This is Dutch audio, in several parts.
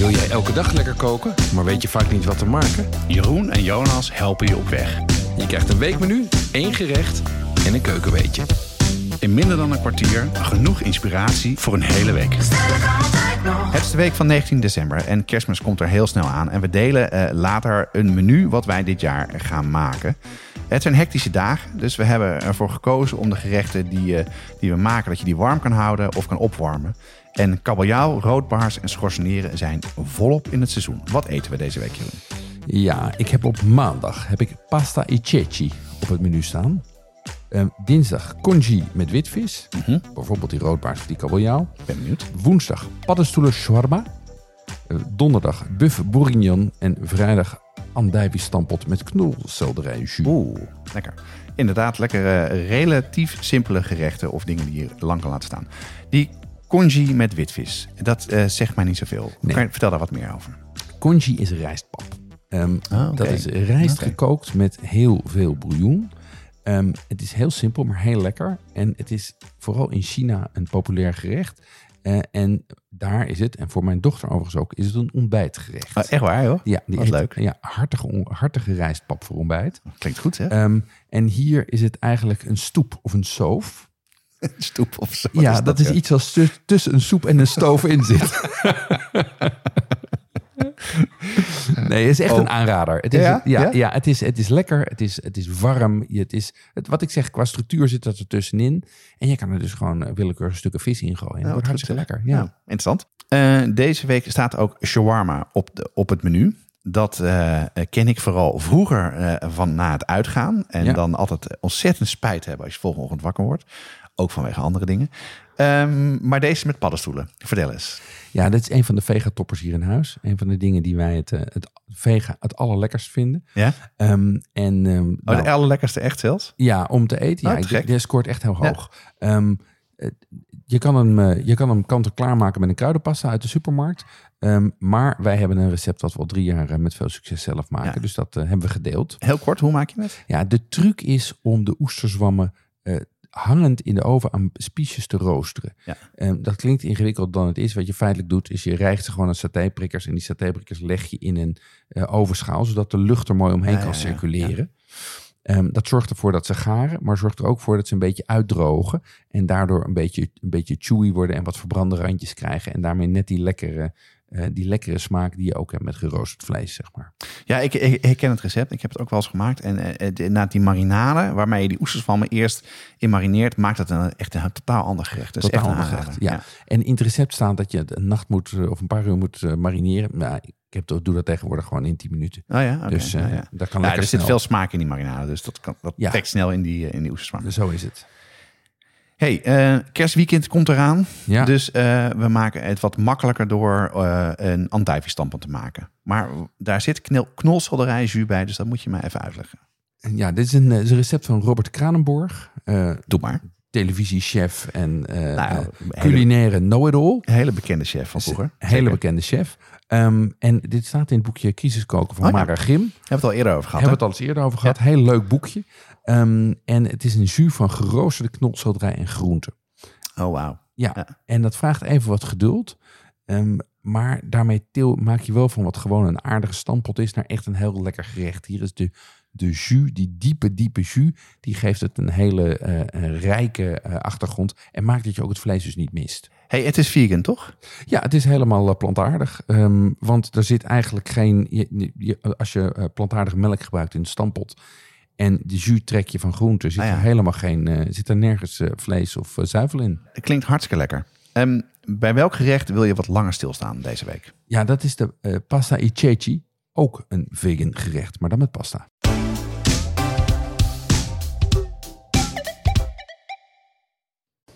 Wil jij elke dag lekker koken, maar weet je vaak niet wat te maken? Jeroen en Jonas helpen je op weg. Je krijgt een weekmenu, één gerecht en een keukenweetje. In minder dan een kwartier genoeg inspiratie voor een hele week. Het is de week van 19 december en kerstmis komt er heel snel aan. En we delen eh, later een menu wat wij dit jaar gaan maken. Het zijn hectische dagen, dus we hebben ervoor gekozen om de gerechten die, eh, die we maken, dat je die warm kan houden of kan opwarmen. En kabeljauw, roodbaars en schorseneren zijn volop in het seizoen. Wat eten we deze week, Jeroen? Ja, ik heb op maandag heb ik pasta e ceci op het menu staan. Ehm, dinsdag congee met witvis. Bijvoorbeeld die roodbaars of die kabeljauw. Ben benieuwd. Woensdag paddenstoelen shawarma. Eh, donderdag buff bourguignon. En vrijdag andijvie stampot met knolselderij jus. Oeh, lekker. Inderdaad, lekkere, relatief simpele gerechten of dingen die je lang kan laten staan. Die congee met witvis, dat eh, zegt mij niet zoveel. Nee. Kan je- vertel daar wat meer over. Congee is rijstpap. Ehm, Ah, oké. Dat is rijst gekookt met heel veel bouillon. Ehm, het is heel simpel, maar heel lekker. En het is vooral in China een populair gerecht. Eh, en daar is het, en voor mijn dochter overigens ook, is het een ontbijtgerecht. Ah, echt waar, joh? ja, die wat eet- leuk. Ja, hartige, hartige rijstpap voor ontbijt. Klinkt goed, hè? Ehm, en hier is het eigenlijk een stoep of een soof. Stoep of zo. Ja, dat, is iets als tu- tussen een soep en een stoof in zit. nee, het is echt Oh. een aanrader. Het is, Ja? ja? Ja? Het, is, het is lekker, het is, het is warm. Het is, het, wat ik zeg, qua structuur zit dat er tussenin. En je kan er dus gewoon eh, willekeurige stukken vis in gooien. Ja, dat wordt hartstikke lekker. Ja. Ja, interessant. Eh, deze week staat ook shawarma op, de, op het menu. Dat eh, ken ik vooral vroeger van na het uitgaan. En Ja. dan altijd ontzettend spijt hebben als je volgende ochtend wakker wordt. Ook vanwege andere dingen. Ehm, maar deze met paddenstoelen. Vertel eens. ja, dit is een van de vegatoppers hier in huis. Een van de dingen die wij het, eh, het vega het allerlekkerst vinden. Ja? Ehm, en, Oh, nou, de allerlekkerste echt zelfs? Ja, om te eten. Oh, Ja, te die, scoort echt heel hoog. Eh, je, kan hem, eh, je kan hem kant-en-klaar maken met een kruidenpasta uit de supermarkt. Maar wij hebben een recept wat we al drie jaar met veel succes zelf maken. Ja. Dus dat hebben we gedeeld. Heel kort, hoe maak je het? Ja, de truc is om de oesterzwammen eh, hangend in de oven aan spiesjes te roosteren. Ja. Ehm, dat klinkt ingewikkelder dan het is. Wat je feitelijk doet, is je rijgt ze gewoon aan satéprikkers. En die satéprikkers leg je in een eh, ovenschaal, zodat de lucht er mooi omheen Ja, kan circuleren. Ehm, dat zorgt ervoor dat ze garen, maar zorgt er ook voor dat ze een beetje uitdrogen. En daardoor een beetje, een beetje chewy worden en wat verbrande randjes krijgen. En daarmee net die lekkere, eh, die lekkere smaak die je ook hebt met geroosterd vlees, zeg maar. Ja, ik, ik, ik ken het recept. Ik heb het ook wel eens gemaakt. En eh, eh, de- na die marinade, waarmee je die oesterswammen eerst in marineert, maakt het een, echt een totaal ander gerecht. Dus Totaal echt een ander gerecht, ja. En in het recept staat dat je het een nacht moet, of een paar uur moet marineren. Nou, ik heb, doe dat tegenwoordig gewoon in 10 minuten. Oh ja. Dus eh, ja, ja. dat kan Ja, lekker er zit veel smaak in die marinade, dus dat, kan, dat Ja. trekt snel in die, in die oesterswam. Zo is het. Hey, eh, kerstweekend komt eraan. Ja. Dus eh, we maken het wat makkelijker door eh, een andijviestampot te maken. Maar daar zit knolselderij jus bij, dus dat moet je mij even uitleggen. Ja, dit is een, is een recept van Robert Kranenborg. Doe maar. Televisiechef en Nou, hele- culinaire know-it-all. Een hele bekende chef van vroeger. Een hele Zeker. bekende chef. Ehm, en dit staat in het boekje Crisiskoken van Oh. Mara Grim. Hebben we het al eerder over gehad. Hebben we het al eens eerder over gehad. Heel leuk boekje. Ehm, en het is een jus van geroosterde knolselderij en groenten. Oh, wauw. Ja, Ja. en dat vraagt even wat geduld. Ehm, maar daarmee maak je wel van wat gewoon een aardige stampot is naar echt een heel lekker gerecht. Hier is de, de jus, die diepe, diepe jus, die geeft het een hele eh, een rijke eh, achtergrond. En maakt dat je ook het vlees dus niet mist. Hey, het is vegan, toch? Ja, het is helemaal eh, plantaardig. Ehm, want er zit eigenlijk geen. Je, je- als je plantaardige melk gebruikt in de stampot. En de jus trek je van groenten, zit Ah ja. er helemaal geen. zit er nergens vlees of zuivel in. Het klinkt hartstikke lekker. Ehm, bij welk gerecht wil je wat langer stilstaan deze week? Ja, dat is de pasta e ceci. Ook een vegan gerecht, maar dan met pasta.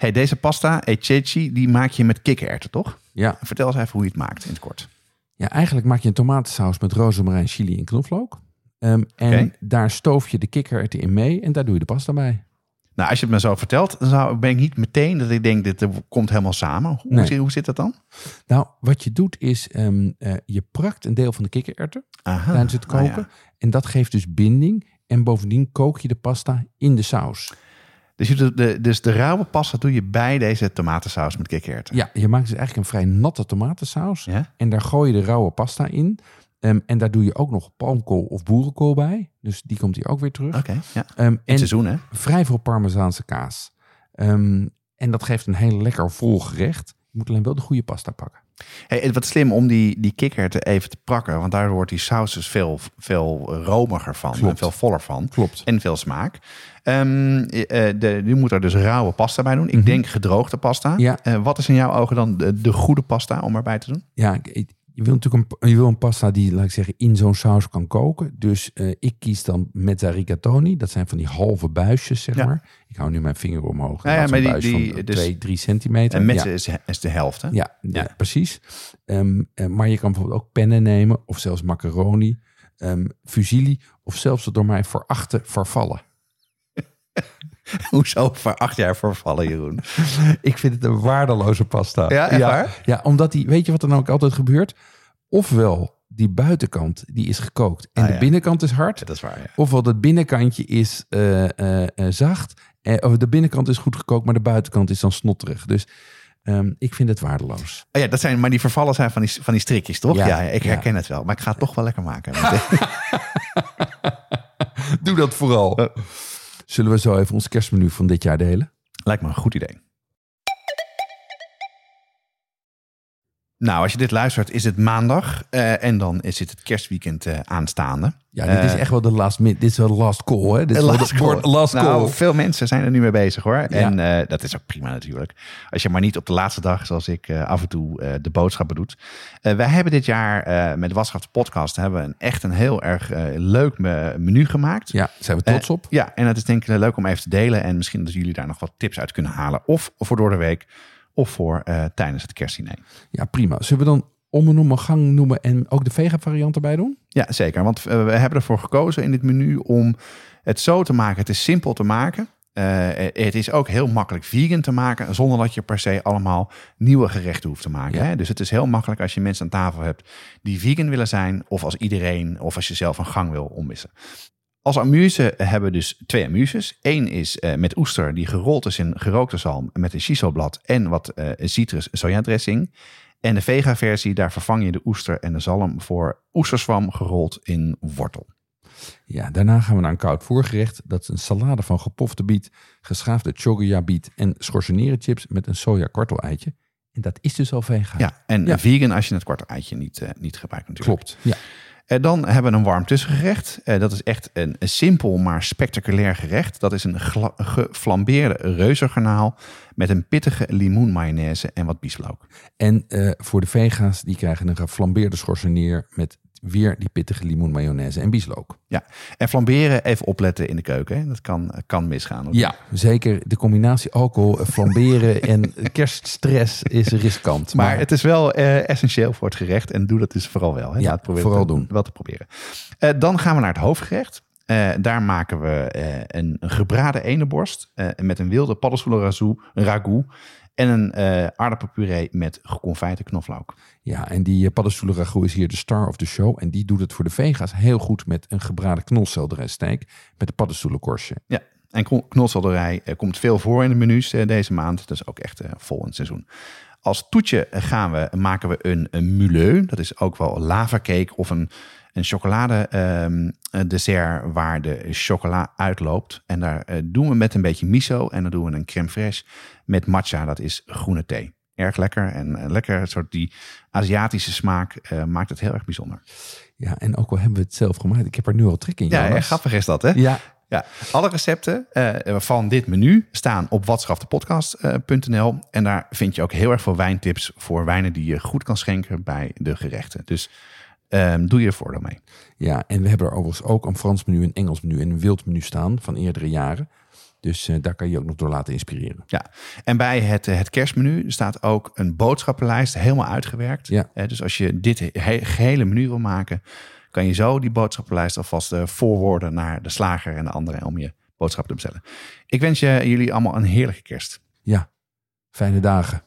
Hey, deze pasta, ececi, die maak je met kikkererwten, toch? Ja, Vertel eens even hoe je het maakt in het kort. Ja, eigenlijk maak je een tomatensaus met rozemarijn, chili en knoflook. Ehm, en daar stoof je de kikkererwten in mee en daar doe je de pasta bij. Nou, als je het me zo vertelt, dan zou, ben ik niet meteen dat ik denk, dit eh, komt helemaal samen. Hoe, Nee. zit, hoe zit dat dan? Nou, wat je doet is, ehm, eh, je prakt een deel van de kikkererwten tijdens het Ah, ja. koken. En dat geeft dus binding. En bovendien kook je de pasta in de saus. Dus, je de, dus de rauwe pasta doe je bij deze tomatensaus met kikkererwten. Ja, je maakt dus eigenlijk een vrij natte tomatensaus. Ja? En daar gooi je de rauwe pasta in. Ehm, en daar doe je ook nog palmkool of boerenkool bij. Dus die komt hier ook weer terug. Oké, ja. Ehm, het en seizoen, hè? vrij veel parmezaanse kaas. Ehm, en dat geeft een heel lekker vol gerecht. Je moet alleen wel de goede pasta pakken. Hey, wat slim om die, die kikkererwten even te prakken. Want daardoor wordt die saus dus veel, veel romiger van. Klopt. En veel voller van. Klopt. En veel smaak. Ehm, eh, de, je moet er dus rauwe pasta bij doen. Ik denk gedroogde pasta. Mhm. Ja. Eh, wat is in jouw ogen dan de, de goede pasta om erbij te doen? Ja, ik- je wil natuurlijk een, je wil een pasta die, laat ik zeggen, in zo'n saus kan koken. Dus eh, ik kies dan mezza rigatoni. Dat zijn van die halve buisjes, zeg Ja. maar. Ik hou nu mijn vinger omhoog. Ja, ja, is maar die- die- van dus- 2, 3 centimeter. En met ja. ze is, is de helft, hè? Ja, ja, precies. Ehm, eh, maar je kan bijvoorbeeld ook pennen nemen, of zelfs macaroni, ehm, fusilli, of zelfs de door mij verachte farfalle. Hoezo voor acht jaar voorvallen, Jeroen? Ik vind het een waardeloze pasta. Ja, ja? Ja, omdat die, weet je wat er nou ook altijd gebeurt? Ofwel, die buitenkant die is gekookt en Ah, de ja. binnenkant is hard. Dat is waar, ja. Ofwel, dat binnenkantje is eh, eh, zacht. Of de binnenkant is goed gekookt, maar de buitenkant is dan snotterig. Dus ehm, ik vind het waardeloos. Oh ja, dat zijn, maar die vervallen zijn van die, van die strikjes, toch? Ja, ik herken het wel. Maar ik ga het toch wel lekker maken. Doe dat vooral. Zullen we zo even ons kerstmenu van dit jaar delen? Lijkt me een goed idee. Nou, als je dit luistert, is het maandag. eh, en dan is het het kerstweekend eh, aanstaande. Ja, dit is Eh, echt wel de last, dit is wel de last call. Hè? Dit is wel Last de call. last. Nou, veel mensen zijn er nu mee bezig hoor. En dat is ook prima natuurlijk. Als je maar niet op de laatste dag, zoals ik af en toe de boodschappen doet. Wij hebben dit jaar met de podcast hebben we een, echt een heel erg leuk me- menu gemaakt. ja, zijn we trots op. ja, en het is denk ik leuk om even te delen. En misschien dat jullie daar nog wat tips uit kunnen halen. Of voor door de week, of voor eh, tijdens het kerstdiner. Ja, prima. Zullen we dan om en om een gang noemen en ook de vega variant erbij doen? Ja, zeker. Want eh, we hebben ervoor gekozen in dit menu om het zo te maken. Het is simpel te maken. Eh, het is ook heel makkelijk vegan te maken, zonder dat je per se allemaal nieuwe gerechten hoeft te maken. Ja. Hè? Dus het is heel makkelijk als je mensen aan tafel hebt die vegan willen zijn, of als iedereen, of als je zelf een gang wil ommissen. Als amuse hebben we dus twee amuses. Eén is eh, met oester die gerold is in gerookte zalm met een shisoblad en wat eh, citrus sojadressing. En de vega-versie, daar vervang je de oester en de zalm voor oesterzwam gerold in wortel. Ja, daarna gaan we naar een koud voorgerecht. Dat is een salade van gepofte biet, geschaafde chogoya biet en schorseneren chips met een soja kwartel-eitje. En dat is dus al vega. Ja, en Ja. vegan als je het kwarte eitje niet, eh, niet gebruikt natuurlijk. klopt. Ja. Eh, dan hebben we een warm tussengerecht. Eh, dat is echt een, een simpel maar spectaculair gerecht. Dat is een geflambeerde reuzengarnaal met een pittige limoenmayonaise en wat bieslook. En voor de vega's, die krijgen een geflambeerde schorseneer met weer die pittige limoen, mayonaise en bieslook. Ja, en flamberen, even opletten in de keuken. Hè. Dat kan, kan misgaan. Ja, zeker. De combinatie alcohol, eh, flamberen en kerststress is riskant. Maar het is wel eh, essentieel voor het gerecht. En doe dat dus vooral wel. Hè. Ja, Laat proberen vooral te- doen. Wel te proberen. Eh, dan gaan we naar het hoofdgerecht. Daar maken we een, een gebraden eendenborst eh, met een wilde paddenstoelen ragout en een eh aardappelpuree met geconfijte knoflook. Ja, en die eh, paddenstoelen ragout is hier de star of the show. En die doet het voor de vega's heel goed met een gebraden knolselderijsteak met een paddenstoelenkorstje. Ja, en kno- knolselderij eh, komt veel voor in de menus deze maand. Dat is ook echt vol in het seizoen. Als toetje gaan we, maken we een, een muleux. Dat is ook wel lavacake of een, een chocolade ehm, eh, dessert waar de chocola uitloopt. En daar eh, doen we met een beetje miso en dan doen we een crème fraîche met matcha. Dat is groene thee. Erg lekker en eh, lekker soort die Aziatische smaak maakt het heel erg bijzonder. Ja, en ook al hebben we het zelf gemaakt. Ik heb er nu al trek in, Ja, grappig is dat hè? Ja, Ja, alle recepten van dit menu staan op watschaftepodcast.nl. En daar vind je ook heel erg veel wijntips voor wijnen die je goed kan schenken bij de gerechten. Dus ehm, doe je voordeel mee. Ja, en we hebben er overigens ook een Frans menu, een Engels menu en een wild menu staan van eerdere jaren. Dus eh, daar kan je ook nog door laten inspireren. Ja, en bij het, eh, het kerstmenu staat ook een boodschappenlijst helemaal uitgewerkt. Ja. Eh, dus als je dit he- gehele menu wil maken, kan je zo die boodschappenlijst alvast eh, voorwoorden naar de slager en de anderen om je boodschap te bestellen. Ik wens je, jullie allemaal een heerlijke kerst. Ja, fijne dagen.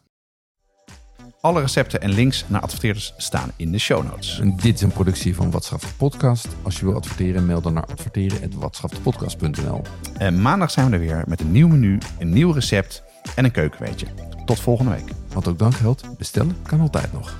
Alle recepten en links naar adverteerders staan in de show notes. En dit is een productie van Watschaft de Podcast. Als je wil adverteren, mail dan naar adverteren.watschaftepodcast.nl. En maandag zijn we er weer met een nieuw menu, een nieuw recept en een keukenweetje. Tot volgende week. Want ook dan geldt, bestellen kan altijd nog.